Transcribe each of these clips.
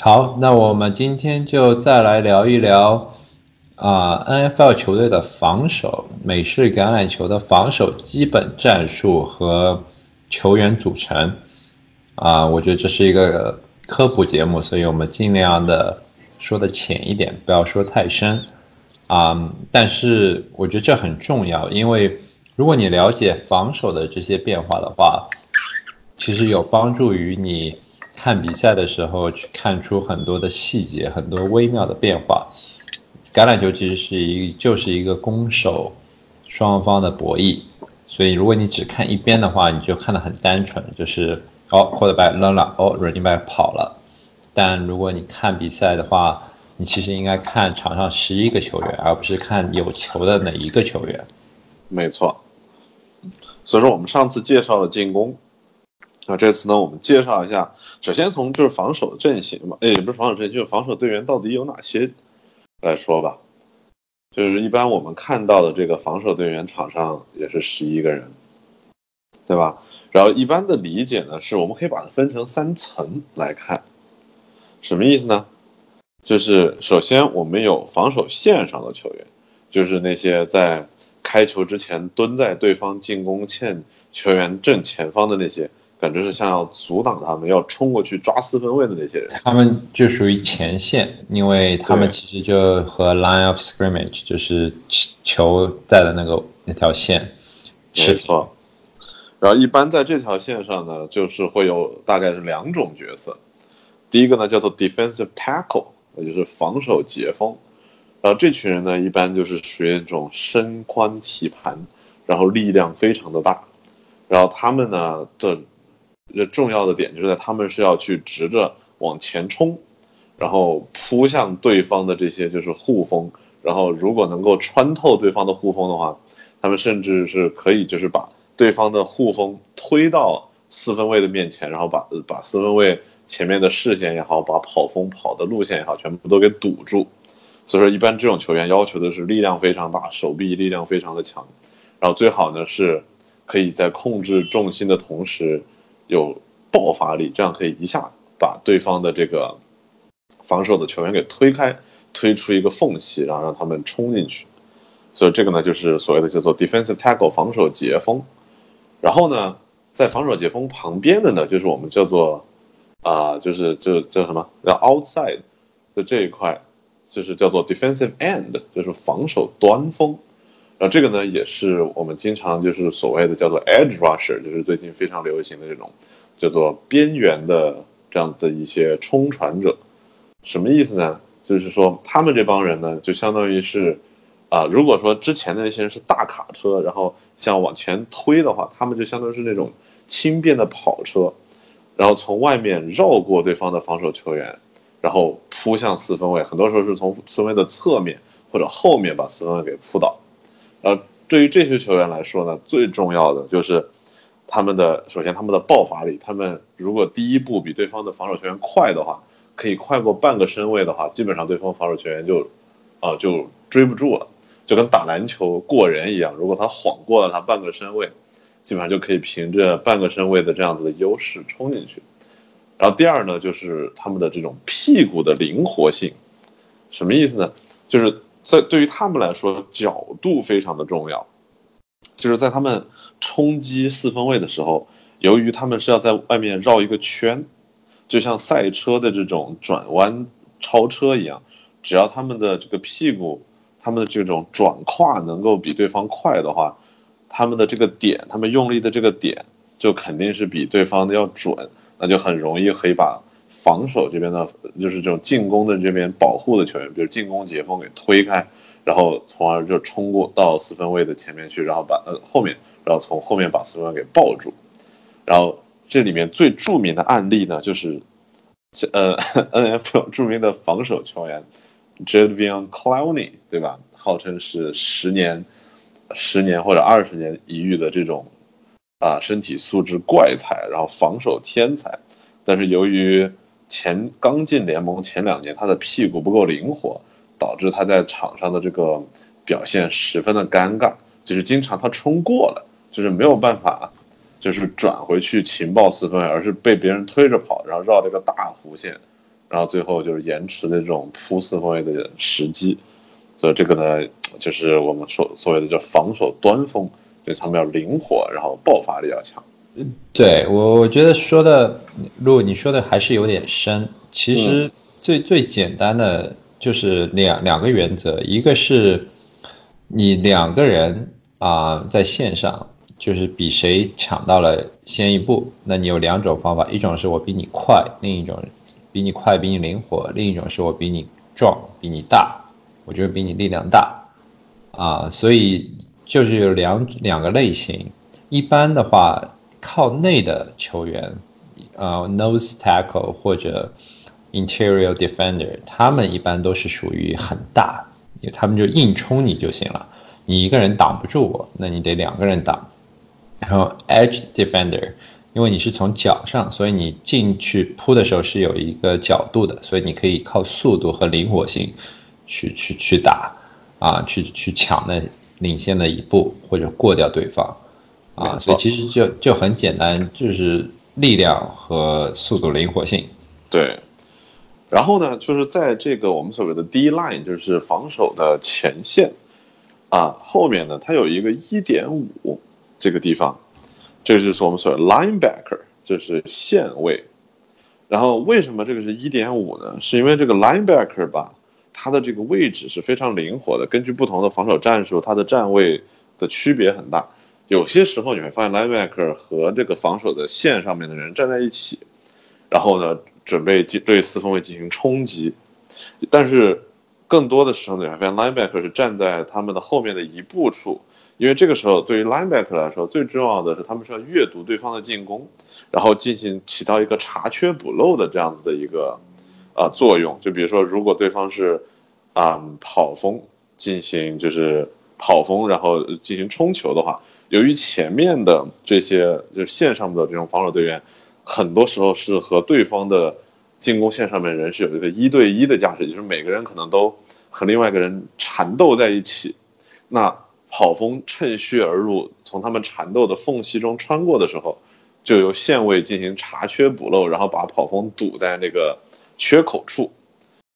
好，那我们今天就再来聊一聊啊，NFL 球队的防守，美式橄榄球的防守基本战术和球员组成啊，我觉得这是一个科普节目，所以我们尽量的说的浅一点，不要说太深啊。但是我觉得这很重要，因为如果你了解防守的这些变化的话，其实有帮助于你。看比赛的时候，去看出很多的细节，很多微妙的变化。橄榄球其实是一就是一个攻守双方的博弈，所以如果你只看一边的话，你就看得很单纯，就是哦，quarterback 扔了，哦，running back 跑了。但如果你看比赛的话，你其实应该看场上十一个球员，而不是看有球的哪一个球员。没错。所以说，我们上次介绍了进攻。那这次呢，我们介绍一下，首先从就是防守阵型嘛，哎，也不是防守阵型，就是防守队员到底有哪些来说吧。就是一般我们看到的这个防守队员场上也是十一个人，对吧？然后一般的理解呢，是我们可以把它分成三层来看，什么意思呢？就是首先我们有防守线上的球员，就是那些在开球之前蹲在对方进攻线球员正前方的那些。感觉是像要阻挡他们，要冲过去抓四分卫的那些人，他们就属于前线，因为他们其实就和 line of scrimmage 就是球在的那个那条线，没错。然后一般在这条线上呢，就是会有大概是两种角色，第一个呢叫做 defensive tackle，也就是防守截锋。然后这群人呢，一般就是属于那种身宽体盘，然后力量非常的大，然后他们呢这。这重要的点就是在他们是要去直着往前冲，然后扑向对方的这些就是护锋，然后如果能够穿透对方的护锋的话，他们甚至是可以就是把对方的护锋推到四分卫的面前，然后把把四分卫前面的视线也好，把跑锋跑的路线也好，全部都给堵住。所以说，一般这种球员要求的是力量非常大，手臂力量非常的强，然后最好呢是可以在控制重心的同时。有爆发力，这样可以一下把对方的这个防守的球员给推开，推出一个缝隙，然后让他们冲进去。所以这个呢，就是所谓的叫做 defensive tackle 防守截锋。然后呢，在防守截锋旁边的呢，就是我们叫做啊，就是就叫什么叫 outside 的这一块，就是叫做 defensive end，就是防守端锋。然后这个呢，也是我们经常就是所谓的叫做 edge rusher，就是最近非常流行的这种叫做边缘的这样子的一些冲传者。什么意思呢？就是说他们这帮人呢，就相当于是啊，如果说之前的那些人是大卡车，然后像往前推的话，他们就相当于是那种轻便的跑车，然后从外面绕过对方的防守球员，然后扑向四分卫。很多时候是从四分卫的侧面或者后面把四分卫给扑倒。呃，对于这些球员来说呢，最重要的就是他们的首先他们的爆发力。他们如果第一步比对方的防守球员快的话，可以快过半个身位的话，基本上对方防守球员就啊就追不住了，就跟打篮球过人一样。如果他晃过了他半个身位，基本上就可以凭着半个身位的这样子的优势冲进去。然后第二呢，就是他们的这种屁股的灵活性，什么意思呢？就是。在对于他们来说，角度非常的重要，就是在他们冲击四分位的时候，由于他们是要在外面绕一个圈，就像赛车的这种转弯超车一样，只要他们的这个屁股，他们的这种转胯能够比对方快的话，他们的这个点，他们用力的这个点，就肯定是比对方的要准，那就很容易可以把。防守这边的，就是这种进攻的这边保护的球员，比如进攻截锋给推开，然后从而就冲过到四分卫的前面去，然后把呃后面，然后从后面把四分卫给抱住。然后这里面最著名的案例呢，就是呃 NFL 著名的防守球员 Jadvion Clowney，对吧？号称是十年、十年或者二十年一遇的这种啊身体素质怪才，然后防守天才。但是由于前刚进联盟前两年，他的屁股不够灵活，导致他在场上的这个表现十分的尴尬，就是经常他冲过了，就是没有办法，就是转回去情报四分，而是被别人推着跑，然后绕这个大弧线，然后最后就是延迟的这种扑四分卫的时机，所以这个呢，就是我们说所谓的叫防守端锋，就他们要灵活，然后爆发力要强。对我，我觉得说的，如果你说的还是有点深，其实最最简单的就是两两个原则，一个是你两个人啊在线上，就是比谁抢到了先一步，那你有两种方法，一种是我比你快，另一种比你快比你灵活，另一种是我比你壮比你大，我觉得比你力量大。啊，所以就是有两两个类型，一般的话。靠内的球员，呃，nose tackle 或者 interior defender，他们一般都是属于很大，他们就硬冲你就行了。你一个人挡不住我，那你得两个人挡。然后 edge defender，因为你是从脚上，所以你进去扑的时候是有一个角度的，所以你可以靠速度和灵活性去去去打啊，去去抢那领先的一步或者过掉对方。啊，所以其实就就很简单，就是力量和速度灵活性。对，然后呢，就是在这个我们所谓的 D line，就是防守的前线啊，后面呢，它有一个一点五这个地方，这就是我们所谓 linebacker，就是线位。然后为什么这个是一点五呢？是因为这个 linebacker 吧，它的这个位置是非常灵活的，根据不同的防守战术，它的站位的区别很大。有些时候你会发现，linebacker 和这个防守的线上面的人站在一起，然后呢，准备进对四分卫进行冲击。但是更多的时候，你会发现 linebacker 是站在他们的后面的一步处，因为这个时候对于 linebacker 来说，最重要的是他们是要阅读对方的进攻，然后进行起到一个查缺补漏的这样子的一个啊作用。就比如说，如果对方是啊跑锋进行就是跑锋，然后进行冲球的话。由于前面的这些就是线上的这种防守队员，很多时候是和对方的进攻线上面人是有一个一对一的架势，就是每个人可能都和另外一个人缠斗在一起。那跑锋趁虚而入，从他们缠斗的缝隙中穿过的时候，就由线位进行查缺补漏，然后把跑锋堵在那个缺口处，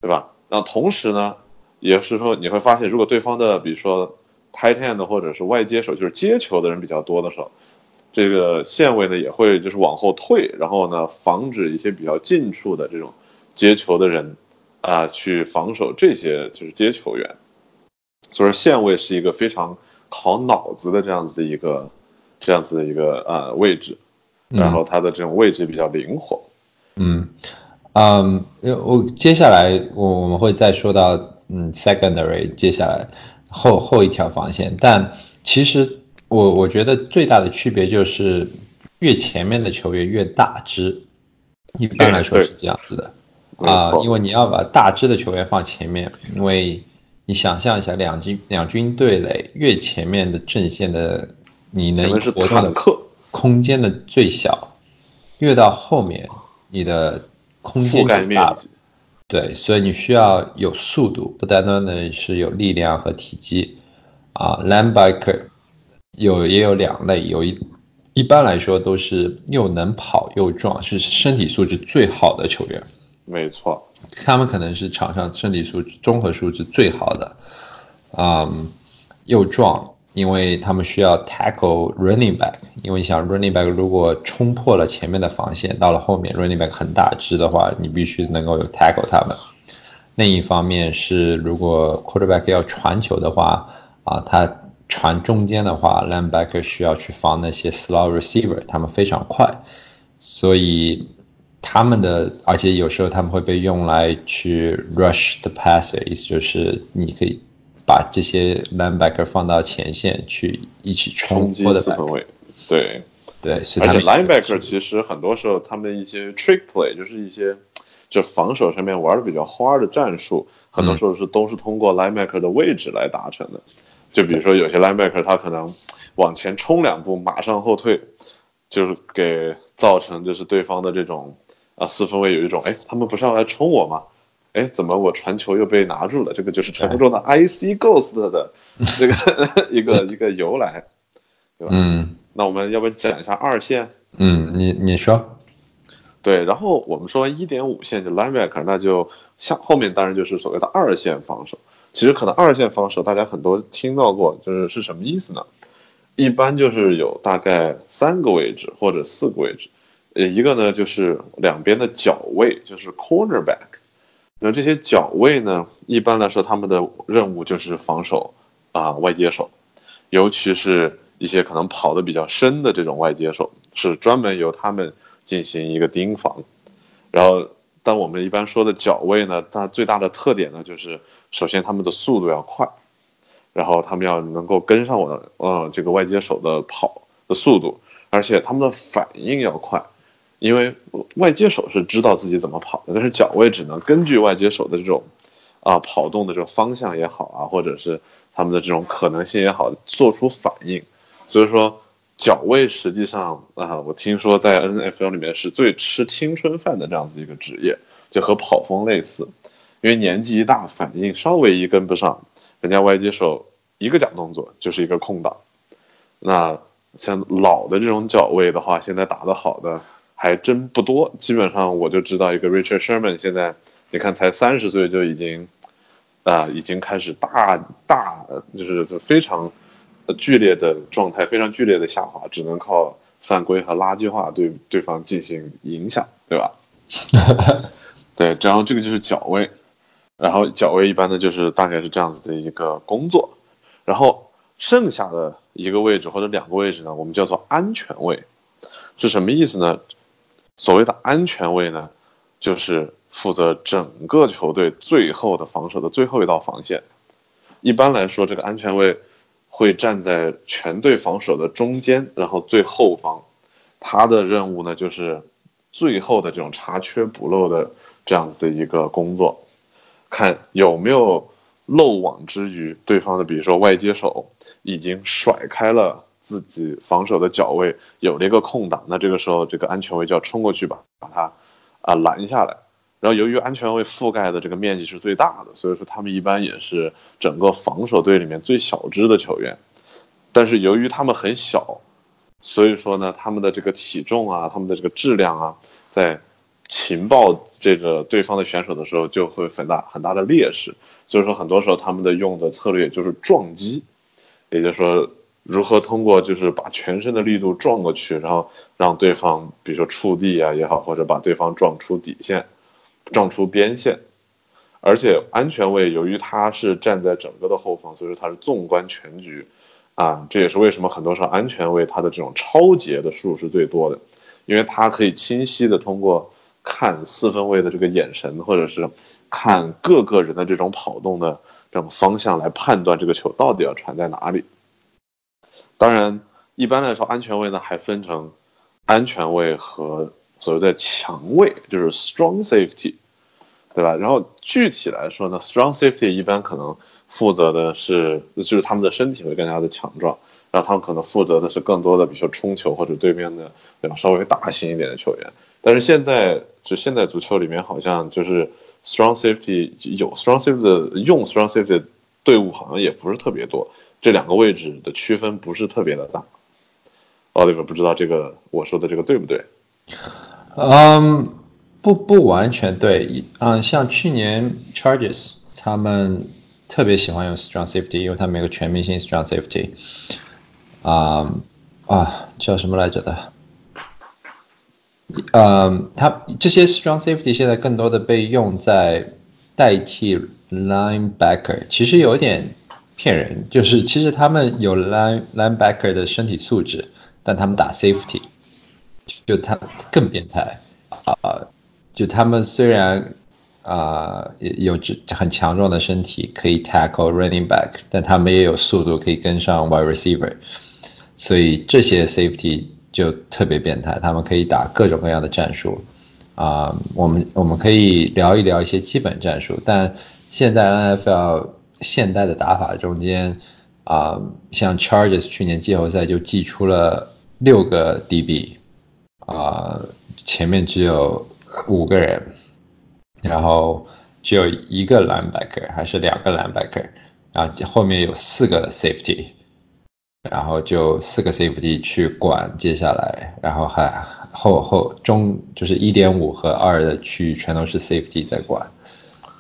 对吧？那同时呢，也是说你会发现，如果对方的比如说。Tight end 或者是外接手，就是接球的人比较多的时候，这个线位呢也会就是往后退，然后呢防止一些比较近处的这种接球的人啊去防守这些就是接球员。所以说线位是一个非常考脑子的这样子的一个这样子的一个呃位置，然后它的这种位置比较灵活。嗯嗯，我接下来我我们会再说到嗯 secondary 接下来。后后一条防线，但其实我我觉得最大的区别就是越前面的球员越大只，一般来说是这样子的啊，因为你要把大只的球员放前面，因为你想象一下，两军两军对垒越前面的阵线的你能活动的空间的最小，越到后面你的空间就大。对，所以你需要有速度，不单单的是有力量和体积啊。Linebacker 有也有两类，有一一般来说都是又能跑又壮，是身体素质最好的球员。没错，他们可能是场上身体素质综合素质最好的，嗯，又壮。因为他们需要 tackle running back，因为你想 running back 如果冲破了前面的防线，到了后面 running back 很大只的话，你必须能够有 tackle 他们。另一方面是，如果 quarterback 要传球的话，啊，他传中间的话，linebacker 需要去防那些 slow receiver，他们非常快，所以他们的，而且有时候他们会被用来去 rush the passer，意思就是你可以。把这些 linebacker 放到前线去一起冲击四分卫，对对，而且 linebacker 其实很多时候他们一些 trick play 就是一些就防守上面玩的比较花的战术，很多时候是都是通过 linebacker 的位置来达成的。就比如说有些 linebacker 他可能往前冲两步，马上后退，就是给造成就是对方的这种啊四分卫有一种哎，他们不是要来冲我吗？哎，怎么我传球又被拿住了？这个就是传说中的 IC Ghost 的这个 一个一个由来，对吧？嗯，那我们要不讲一下二线？嗯，你你说，对，然后我们说一点五线就 linebacker，那就下后面当然就是所谓的二线防守。其实可能二线防守大家很多听到过，就是是什么意思呢？一般就是有大概三个位置或者四个位置，呃，一个呢就是两边的角位，就是 cornerback。那这些角位呢，一般来说他们的任务就是防守啊外接手，尤其是一些可能跑得比较深的这种外接手，是专门由他们。进行一个盯防，然后，但我们一般说的脚位呢，它最大的特点呢，就是首先他们的速度要快，然后他们要能够跟上我的呃这个外接手的跑的速度，而且他们的反应要快，因为外接手是知道自己怎么跑的，但是脚位只能根据外接手的这种啊跑动的这种方向也好啊，或者是他们的这种可能性也好，做出反应，所以说。脚位实际上啊，我听说在 N F L 里面是最吃青春饭的这样子一个职业，就和跑锋类似，因为年纪一大，反应稍微一跟不上，人家外接手一个假动作就是一个空档。那像老的这种脚位的话，现在打得好的还真不多，基本上我就知道一个 Richard Sherman，现在你看才三十岁就已经啊，已经开始大大就是非常。剧烈的状态非常剧烈的下滑，只能靠犯规和垃圾话对对方进行影响，对吧？对，然后这个就是脚位，然后脚位一般的就是大概是这样子的一个工作，然后剩下的一个位置或者两个位置呢，我们叫做安全位，是什么意思呢？所谓的安全位呢，就是负责整个球队最后的防守的最后一道防线。一般来说，这个安全位。会站在全队防守的中间，然后最后方，他的任务呢就是最后的这种查缺补漏的这样子的一个工作，看有没有漏网之鱼。对方的比如说外接手已经甩开了自己防守的脚位，有了一个空档，那这个时候这个安全位就要冲过去把把他啊拦下来。然后由于安全位覆盖的这个面积是最大的，所以说他们一般也是整个防守队里面最小只的球员。但是由于他们很小，所以说呢，他们的这个体重啊，他们的这个质量啊，在情报这个对方的选手的时候就会很大很大的劣势。所以说很多时候他们的用的策略就是撞击，也就是说如何通过就是把全身的力度撞过去，然后让对方比如说触地啊也好，或者把对方撞出底线。撞出边线，而且安全位由于他是站在整个的后方，所以说他是纵观全局，啊，这也是为什么很多时候安全位他的这种超节的数是最多的，因为他可以清晰的通过看四分位的这个眼神，或者是看各个人的这种跑动的这种方向来判断这个球到底要传在哪里。当然，一般来说安全位呢还分成安全位和。所谓的强位就是 strong safety，对吧？然后具体来说呢，strong safety 一般可能负责的是，就是他们的身体会更加的强壮，然后他们可能负责的是更多的，比如说冲球或者对面的，对吧？稍微大型一点的球员。但是现在就现在足球里面好像就是 strong safety 有 strong safety 的用 strong safety 的队伍好像也不是特别多，这两个位置的区分不是特别的大。Oliver 不知道这个我说的这个对不对？嗯，不不完全对，嗯，像去年 Charges 他们特别喜欢用 Strong Safety，因为他们有个全明星 Strong Safety，啊啊叫什么来着的？嗯，他这些 Strong Safety 现在更多的被用在代替 Linebacker，其实有点骗人，就是其实他们有 Line Linebacker 的身体素质，但他们打 Safety。就他更变态啊！就他们虽然啊有有很强壮的身体，可以 tackle running back，但他们也有速度可以跟上 wide receiver，所以这些 safety 就特别变态，他们可以打各种各样的战术啊。我们我们可以聊一聊一些基本战术，但现在 NFL 现代的打法中间啊，像 Charges 去年季后赛就寄出了六个 DB。啊，前面只有五个人，然后只有一个 linebacker，还是两个 linebacker，然后后面有四个 safety，然后就四个 safety 去管接下来，然后还后后中就是一点五和二的区域全都是 safety 在管，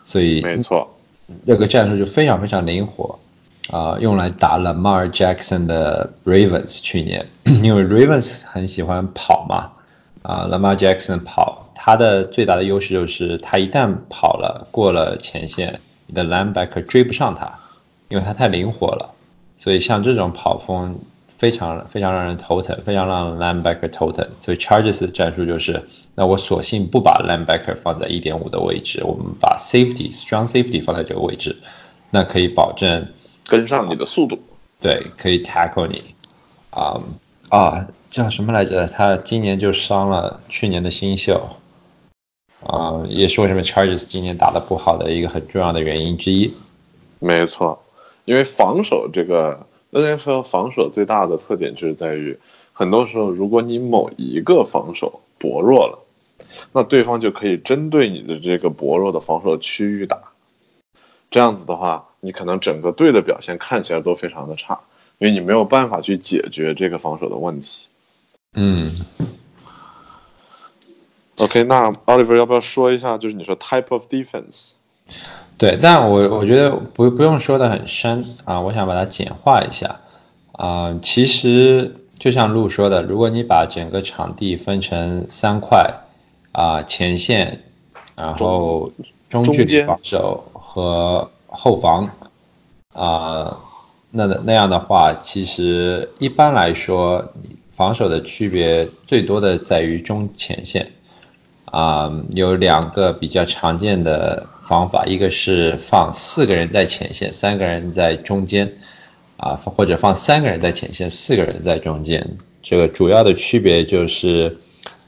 所以没错，那个战术就非常非常灵活啊、用来打 Lamar Jackson 的 Ravens 去年，因为 Ravens 很喜欢跑嘛，啊、l a m a r Jackson 跑，他的最大的优势就是他一旦跑了过了前线，你的 linebacker 追不上他，因为他太灵活了，所以像这种跑风非常非常让人头疼，非常让 linebacker 头疼。所以 Chargers 的战术就是，那我索性不把 linebacker 放在一点五的位置，我们把 safety strong safety 放在这个位置，那可以保证跟上你的速度。对可以 tackle 你。啊、啊，叫什么来着？他今年就伤了去年的新秀，啊、也是为什么 Chargers 今年打得不好的一个很重要的原因之一。没错，因为防守这个 NFL 防守最大的特点就是在于，很多时候如果你某一个防守薄弱了，那对方就可以针对你的这个薄弱的防守区域打。这样子的话，你可能整个队的表现看起来都非常的差，因为你没有办法去解决这个防守的问题。嗯，OK，那 Oliver 要不要说一下，就是你说 type of defense？对，但我我觉得不不用说的很深啊，我想把它简化一下啊。其实就像陆说的，如果你把整个场地分成三块啊，前线，然后中距离中防守和后防啊，那那样的话，其实一般来说，防守的区别最多的在于中前线。啊、有两个比较常见的方法，一个是放四个人在前线，三个人在中间，啊，或者放三个人在前线，四个人在中间。这个主要的区别就是，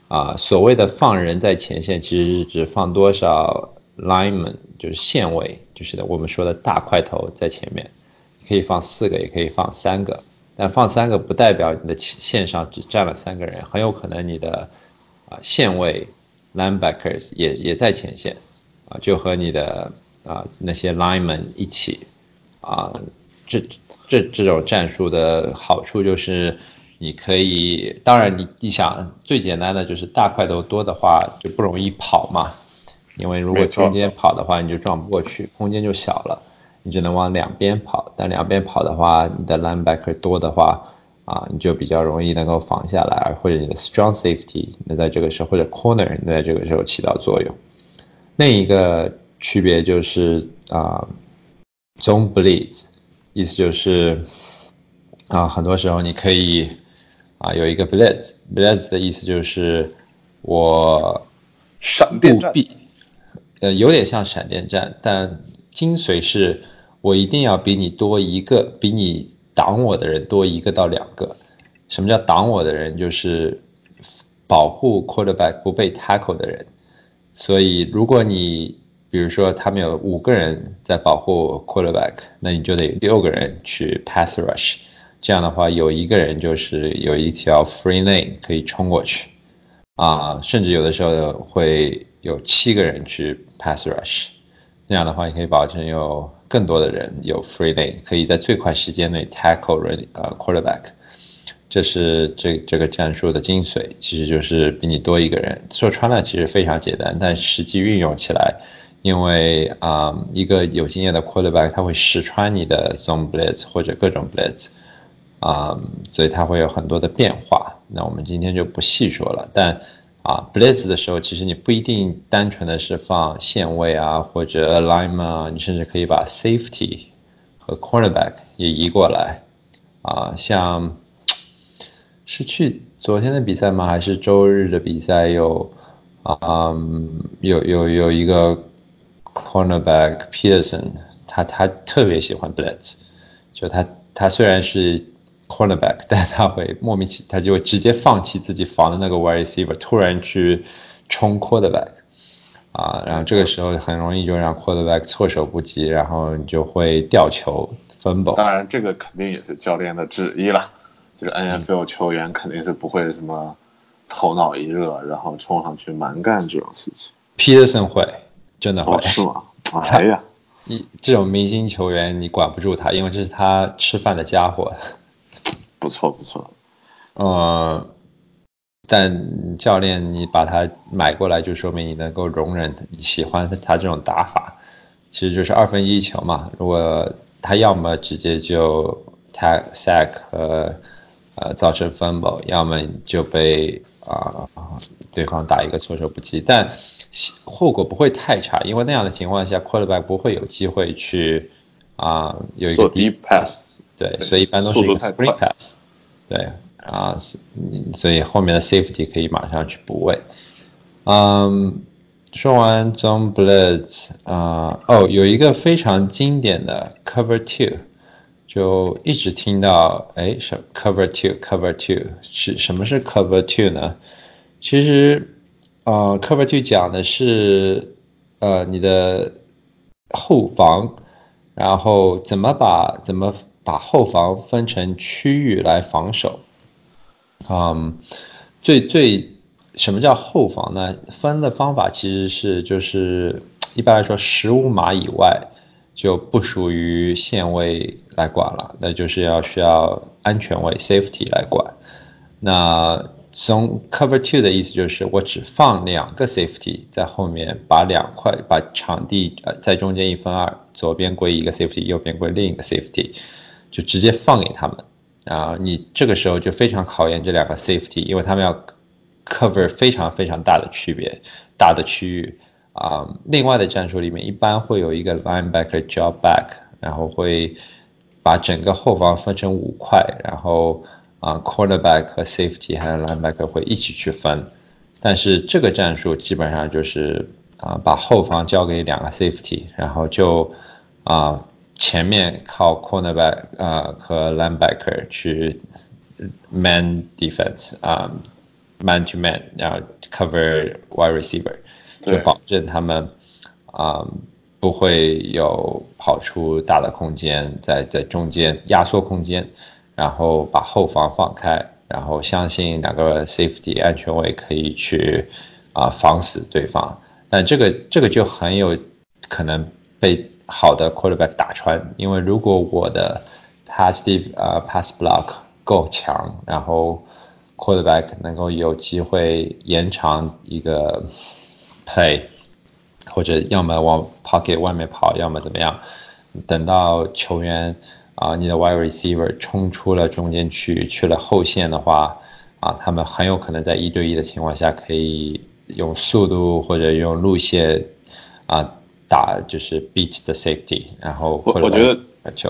啊，所谓的放人在前线，其实是指放多少 lineman，就是线位，就是我们说的大块头在前面，可以放四个，也可以放三个。但放三个不代表你的线上只站了三个人，很有可能你的啊线位 linebackers 也也在前线啊，就和你的啊那些 linemen 一起啊，这这这种战术的好处就是你可以，当然你你想最简单的就是大块头多的话就不容易跑嘛，因为如果中间跑的话你就撞不过去，空间就小了。你只能往两边跑，但两边跑的话，你的 linebacker 多的话，啊，你就比较容易能够防下来，或者你的 strong safety 能在这个时候，或者 corner 能在这个时候起到作用。另一个区别就是啊，zone blitz，意思就是啊，很多时候你可以啊有一个 blitz，blitz 的意思就是我闪电战，呃，有点像闪电战，但精髓是我一定要比你多一个，比你挡我的人多一个到两个。什么叫挡我的人？就是保护 quarterback 不被 tackle 的人。所以，如果你比如说他们有五个人在保护 quarterback，那你就得六个人去 pass rush。这样的话，有一个人就是有一条 free lane 可以冲过去。啊，甚至有的时候会有七个人去 pass rush，这样的话，你可以保证有更多的人有 free lane，可以在最快时间内 tackle run 呃 quarterback，这是这这个战术的精髓，其实就是比你多一个人。说穿了，其实非常简单，但实际运用起来，因为啊、一个有经验的 quarterback 他会试穿你的 zone blitz 或者各种 blitz。啊、所以它会有很多的变化。那我们今天就不细说了。但啊，blitz 的时候，其实你不一定单纯的是放线位啊，或者 alignment 啊，你甚至可以把 safety 和 cornerback 也移过来。啊，像是去昨天的比赛吗？还是周日的比赛有啊、有有有一个 cornerback Peterson，他他特别喜欢 blitz，就他他虽然是 cornerback，但他会莫名其他就会直接放弃自己防的那个 wide receiver，突然去冲 quarterback，啊，然后这个时候很容易就让 quarterback 措手不及，然后你就会掉球 fumble。当然这个肯定也是教练的旨意了。就是 NFL 球员肯定是不会什么头脑一热，然后冲上去蛮干这种事情。Peterson 会，真的会哦，。是吗？哎呀，一这种明星球员你管不住他，因为这是他吃饭的家伙。不错不错。呃，但教练你把他买过来，就说明你能够容忍、你喜欢他这种打法，其实就是二分一球嘛。如果他要么直接就 tag sack 和呃造成 fumble，要么就被啊对方打一个措手不及，但后果不会太差，因为那样的情况下，quarterback 不会有机会去啊有一个 deep pass，对，所以一般都是一个 screen pass，对。啊，所以后面的 safety 可以马上去补位。嗯，说完 zone blitz 啊，哦，有一个非常经典的 cover two，就一直听到，哎，什 cover two，cover two 是什么是 cover two 呢？其实，呃，cover two 讲的是，呃，你的后防，然后怎么把怎么把后防分成区域来防守。嗯，最最什么叫后防呢？分的方法其实是就是一般来说十五码以外就不属于线位来管了，那就是要需要安全位 safety 来管。那从 cover two 的意思就是我只放两个 safety 在后面，把两块把场地呃在中间一分二，左边归一个 safety，右边归另一个 safety，就直接放给他们。啊，你这个时候就非常考验这两个 safety，因为他们要 cover 非常非常大的区别、大的区域啊。另外的战术里面一般会有一个 linebacker drop back，然后会把整个后方分成五块，然后啊 cornerback 和 safety 还有 linebacker 会一起去分。但是这个战术基本上就是啊把后方交给两个 safety，然后就啊。前面靠 cornerback 啊和 linebacker 去 man defense 啊 man to man，然后 cover wide receiver，就保证他们啊不会有跑出大的空间，在在中间压缩空间，然后把后防放开，然后相信两个 safety 安全位可以去啊防死对方，但这个这个就很有可能被。好的 quarterback 打穿，因为如果我的 passive 呃 pass block 够强，然后 quarterback 能够有机会延长一个 play，或者要么往 pocket 外面跑，要么怎么样，等到球员啊你的 wide receiver 冲出了中间去去了后线的话，啊他们很有可能在一对一的情况下可以用速度或者用路线啊。打就是 beat the safety，然后我我觉得球，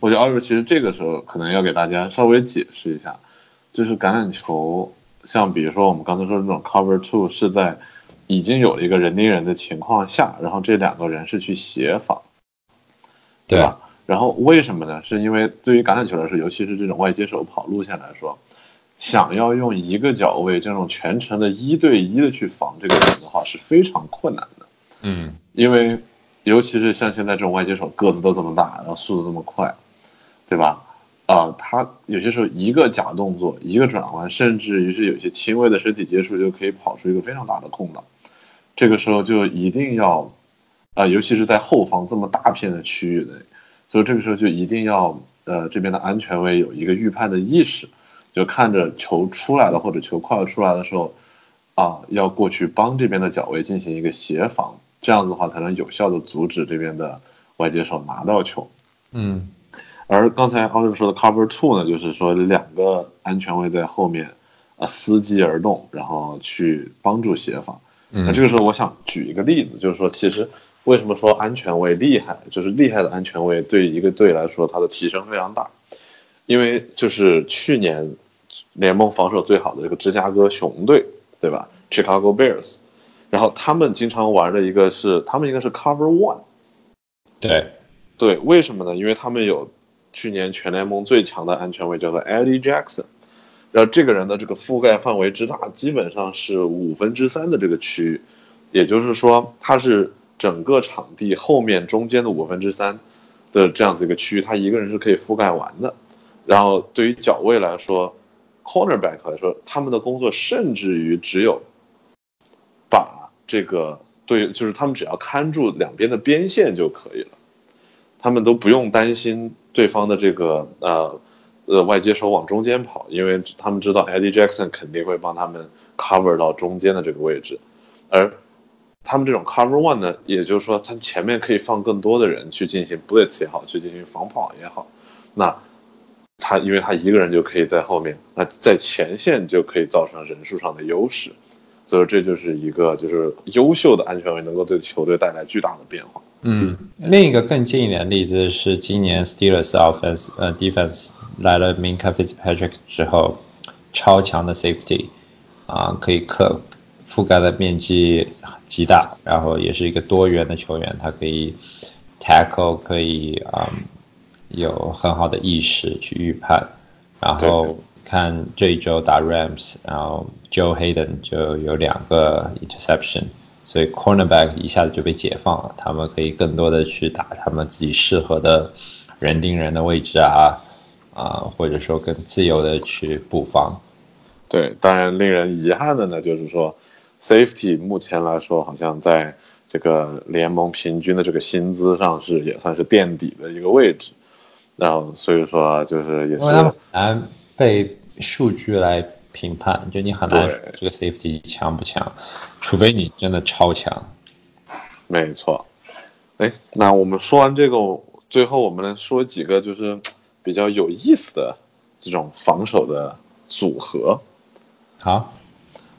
我觉得奥瑞其实这个时候可能要给大家稍微解释一下，就是橄榄球，像比如说我们刚才说的这种 cover two 是在已经有了一个人盯人的情况下，然后这两个人是去协防，对吧？然后为什么呢？是因为对于橄榄球来说，尤其是这种外接手跑路线来说，想要用一个脚位这种全程的一对一的去防这个人的话，是非常困难的。嗯，因为尤其是像现在这种外接手个子都这么大，然后速度这么快，对吧？啊，他有些时候一个假动作，一个转弯，甚至于是有些轻微的身体接触，就可以跑出一个非常大的空档。这个时候就一定要，啊，尤其是在后方这么大片的区域内，所以这个时候就一定要，呃，这边的安全位有一个预判的意识，就看着球出来了或者球快要出来的时候，啊，要过去帮这边的脚位进行一个协防。这样子的话，才能有效的阻止这边的外接手拿到球。嗯，而刚才奥利说的 cover two 呢，就是说两个安全位在后面，啊，伺机而动，然后去帮助协防。那这个时候，我想举一个例子，就是说，其实为什么说安全位厉害，就是厉害的安全位对一个队来说，它的提升非常大。因为就是去年联盟防守最好的这个芝加哥熊队，对吧？Chicago Bears。然后他们经常玩的一个是，他们应该是 cover one，对，对，为什么呢？因为他们有去年全联盟最强的安全卫叫做 Eddie Jackson，然后这个人的这个覆盖范围之大，基本上是五分之三的这个区域，也就是说他是整个场地后面中间的五分之三的这样子一个区域，他一个人是可以覆盖完的。然后对于脚位来说，cornerback 来说，他们的工作甚至于只有把这个对，就是他们只要看住两边的边线就可以了，他们都不用担心对方的这个呃呃外接手往中间跑，因为他们知道 Eddie Jackson 肯定会帮他们 cover 到中间的这个位置，而他们这种 cover one 呢，也就是说，他前面可以放更多的人去进行 blitz 也好，去进行防跑也好，那他因为他一个人就可以在后面，那在前线就可以造成人数上的优势，所以这就是一个就是优秀的安全卫能够对球队带来巨大的变化。嗯，另一个更近一点的例子是今年 Steelers offense 呃 defense 来了 Minka Fitzpatrick 之后，超强的 safety 啊，可以克覆盖的面积极大，然后也是一个多元的球员，他可以 tackle 可以啊、有很好的意识去预判，然后看这一周打 Rams，然后 Joe Hayden 就有两个 interception。所以 cornerback 一下子就被解放了，他们可以更多的去打他们自己适合的人盯人的位置啊，啊，或者说更自由的去布防。对，当然令人遗憾的呢，就是说 safety 目前来说好像在这个联盟平均的这个薪资上是也算是垫底的一个位置，然后所以说就是也是难被数据来评判，就你很难这个 safety 强不强，除非你真的超强。没错。哎，那我们说完这个，最后我们来说几个就是比较有意思的这种防守的组合。好，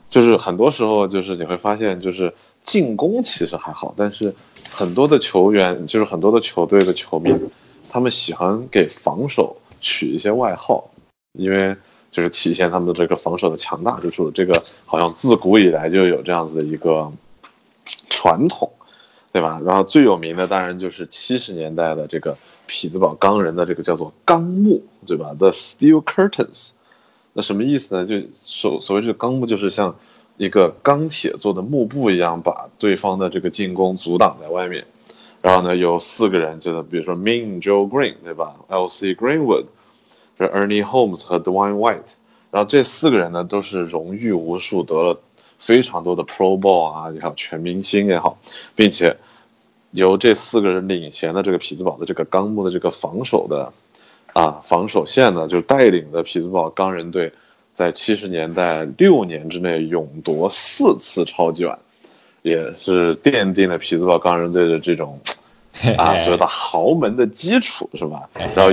就是很多时候，就是你会发现，就是进攻其实还好，但是很多的球员，就是很多的球队的球迷，他们喜欢给防守取一些外号，因为就是体现他们的这个防守的强大之处。这个好像自古以来就有这样子的一个传统，对吧？然后最有名的当然就是七十年代的这个匹兹堡钢人的这个叫做钢幕，对吧？The Steel Curtains。那什么意思呢？就所所谓这个钢幕，就是像一个钢铁做的幕布一样，把对方的这个进攻阻挡在外面。然后呢，有四个人，就是比如说 Mean Joe Green，对吧？L.C. Greenwood，是 Ernie Holmes 和 Dwayne White。然后这四个人呢，都是荣誉无数，得了非常多的 Pro Bowl 啊，也好，全明星也好，并且由这四个人领衔的这个匹兹堡的这个钢幕的这个防守的啊防守线呢，就带领的匹兹堡钢人队在七十年代六年之内勇夺四次超级碗，也是奠定了匹兹堡钢人队的这种 啊所谓的豪门的基础，是吧？然后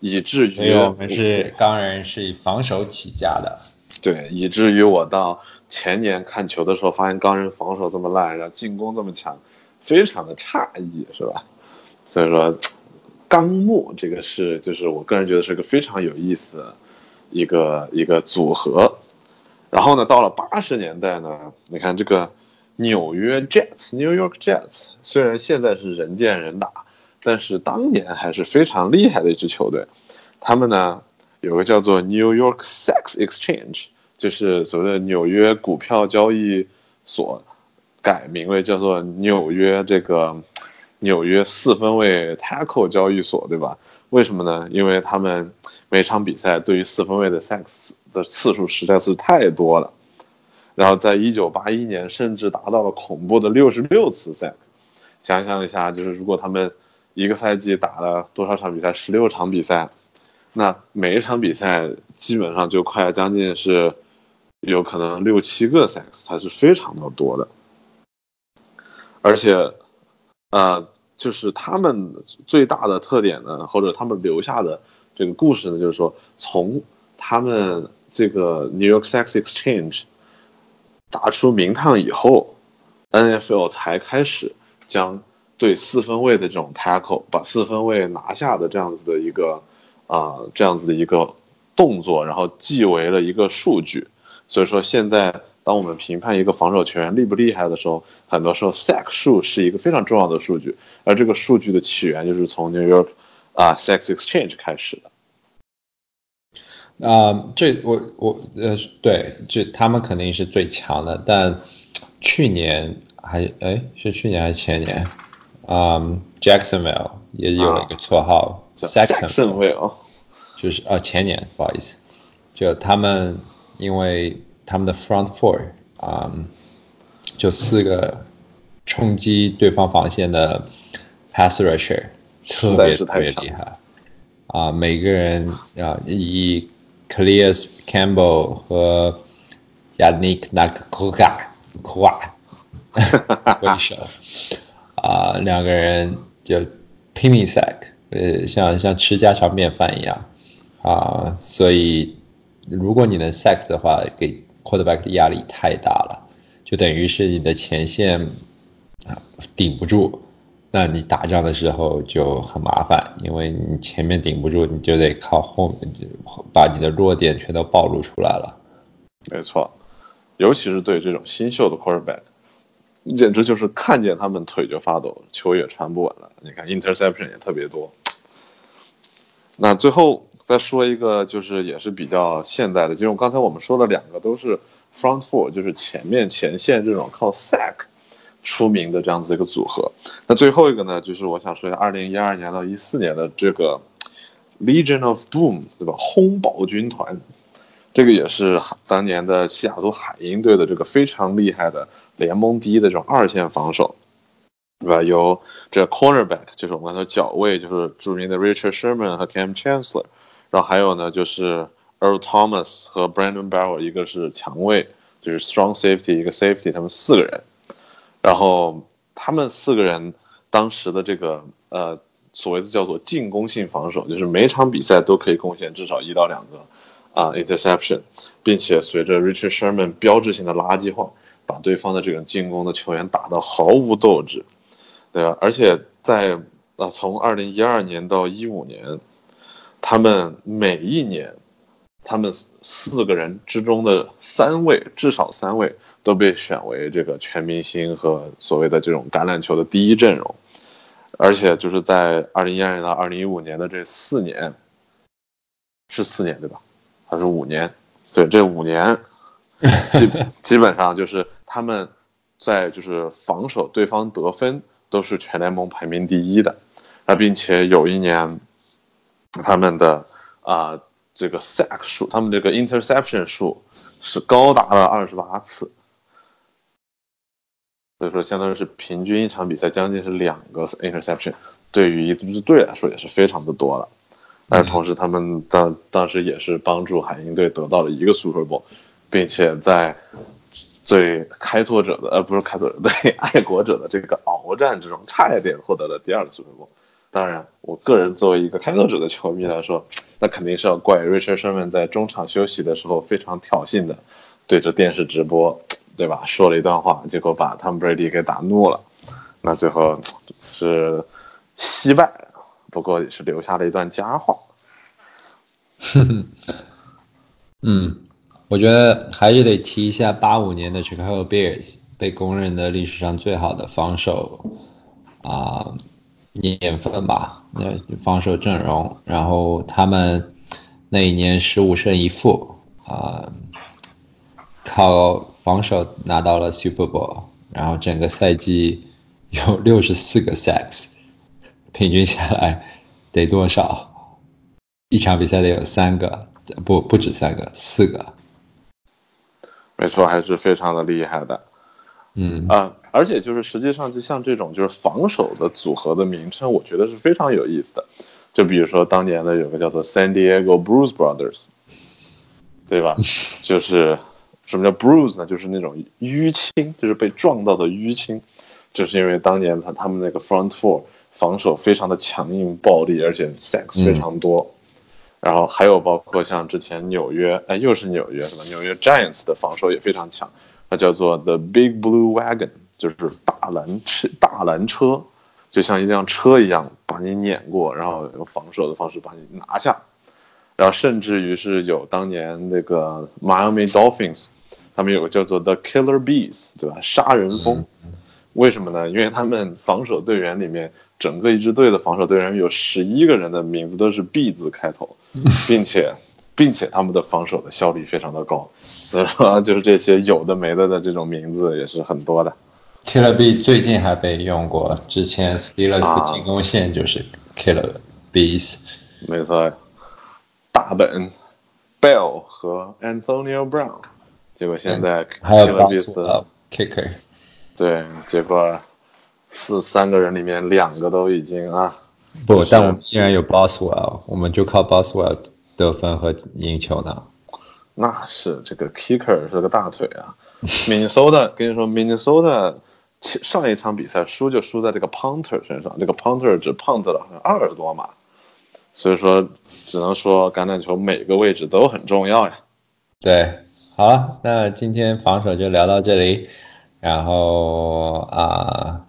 以至于我们是钢人是以防守起家的。对，以至于我到前年看球的时候，发现钢人防守这么烂，然后进攻这么强，非常的诧异，是吧？所以说，钢木这个是，就是我个人觉得是个非常有意思的一个一个组合。然后呢，到了八十年代呢，你看这个纽约 Jets（New York Jets） 虽然现在是人见人打，但是当年还是非常厉害的一支球队。他们呢有个叫做 New York Sex Exchange，就是所谓的纽约股票交易所，改名为叫做纽约这个纽约四分卫 tackle 交易所，对吧？为什么呢？因为他们每场比赛对于四分卫的 sex 的次数实在是太多了，然后在一九八一年甚至达到了恐怖的六十六次 sex。想象一下，就是如果他们一个赛季打了多少场比赛？十六场比赛，那每一场比赛基本上就快将近是有可能六七个 sex，还是非常的多的。而且，呃，就是他们最大的特点呢，或者他们留下的这个故事呢，就是说，从他们这个 New York Sex Exchange 打出名堂以后，NFL 才开始将对四分卫的这种 tackle，把四分卫拿下的这样子的一个啊、这样子的一个动作，然后记为了一个数据。所以说，现在当我们评判一个防守球员厉不厉害的时候，很多时候 sack 数是一个非常重要的数据，而这个数据的起源就是从 New York 啊 Sex Exchange 开始的。啊、这我我呃，对，这他们肯定是最强的，但去年还哎是去年还是前年，嗯、j a c k s o n v i l l e 也有了一个绰号、叫 Saxon，Saxonville 就是呃前年不好意思，就他们因为他们的 front four 啊、就四个冲击对方防线的 pass rusher 特别特别厉害，啊，每个人啊以 c l e a r Campbell 和 Yannick Nakuka 为首，啊，两个人就拼命 sack，呃，像像吃家常便饭一样啊，所以如果你能 sack 的话，给 quarterback 的压力太大了，就等于是你的前线啊顶不住。那你打仗的时候就很麻烦，因为你前面顶不住，你就得靠后面，把你的弱点全都暴露出来了。没错，尤其是对这种新秀的 quarterback，简直就是看见他们腿就发抖，球也传不稳了。你看 interception 也特别多。那最后再说一个，就是也是比较现代的，就刚才我们说了两个都是 front four，就是前面前线这种靠 sack。出名的这样子一个组合，那最后一个呢，就是我想说一下，二零一二年到一四年的这个 Legion of Boom，对吧？轰爆军团，这个也是当年的西雅图海鹰队的这个非常厉害的联盟第一的这种二线防守，对吧？由这 cornerback 就是我们刚才脚位，就是著名的 Richard Sherman 和 Cam Chancellor，然后还有呢就是 Earl Thomas 和 Brandon Barrow，一个是强卫，就是 strong safety，一个 safety，他们四个人，然后他们四个人当时的这个呃所谓的叫做进攻性防守，就是每场比赛都可以贡献至少一到两个啊、interception，并且随着 Richard Sherman 标志性的垃圾话。把对方的这个进攻的球员打得毫无斗志，对吧？而且在啊从二零一二年到一五年，他们每一年他们四个人之中的三位至少三位。都被选为这个全明星和所谓的这种橄榄球的第一阵容，而且就是在二零一二年到二零一五年的这四年，是四年对吧？还是五年？对，这五年 基基本上就是他们在就是防守对方得分都是全联盟排名第一的，啊，并且有一年他们的啊这个 sack 数，他们这个 interception 数是高达了二十八次。所以说，相当于是平均一场比赛将近是两个 interception，对于一支队来说也是非常的多了。但是同时，他们当当时也是帮助海鹰队得到了一个 Super Bowl，并且在最开拓者的呃不是开拓者 对爱国者的这个鏖战之中，差一点获得了第二个 Super Bowl。当然，我个人作为一个开拓者的球迷来说，那肯定是要怪 Richard Sherman 在中场休息的时候非常挑衅的对着电视直播。对吧？说了一段话，结果把 Tom Brady 给打怒了，那最后是惜败，不过也是留下了一段佳话。嗯，我觉得还是得提一下八五年的 Chicago Bears，被公认的历史上最好的防守啊年份吧，那防守阵容，然后他们那一年十五胜一负啊，靠。防守拿到了 Super Bowl，然后整个赛季有六十四个 sacks，平均下来得多少？一场比赛得有三个，不不止三个，四个。没错，还是非常的厉害的。嗯啊，而且就是实际上就像这种就是防守的组合的名称，我觉得是非常有意思的。就比如说当年的有个叫做 San Diego Bruce Brothers，对吧？就是。什么叫 bruise 呢？就是那种淤青，就是被撞到的淤青，就是因为当年他他们那个 front four 防守非常的强硬暴力，而且 sacks 非常多。然后还有包括像之前纽约，哎，又是纽约是吧？纽约 Giants 的防守也非常强，它叫做 the big blue wagon，就是大蓝车，大蓝车，就像一辆车一样把你碾过，然后用防守的方式把你拿下。然后甚至于是有当年那个 Miami Dolphins。他们有个叫做 The Killer Bees，对吧？杀人蜂，为什么呢？因为他们防守队员里面，整个一支队的防守队员有十一个人的名字都是 B 字开头，并且，并且他们的防守的效率非常的高，所以说就是这些有的没的的这种名字也是很多的。Killer Bee 最近还被用过，之前 Steelers 的进攻线就是 Killer Bees，没错，大本 Bell 和 Antonio Brown。结果现在还有巴斯 kicker，对，结果四三个人里面两个都已经啊不就，是但我们依然有 Boswell，我们就靠 Boswell 得分和赢球呢。那是这个 kicker 是个大腿啊。Minnesota 跟你说，Minnesota 上一场比赛输就输在这个 punter 身上，这个 punter 只 punt 了好像二十多码，所以说只能说橄榄球每个位置都很重要呀。对，好了，那今天防守就聊到这里，然后啊，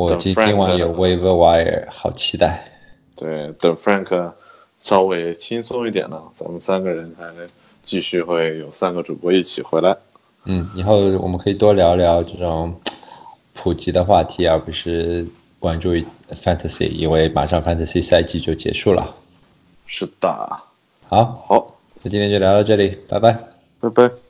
我今今晚有 waiver wire，好期待。对，等 Frank 稍微轻松一点呢，咱们三个人还继续会有三个主播一起回来。嗯，以后我们可以多聊聊这种普及的话题，而不是关注 fantasy，因为马上 fantasy 赛季就结束了。是的，好，好，那今天就聊到这里，拜拜。拜拜。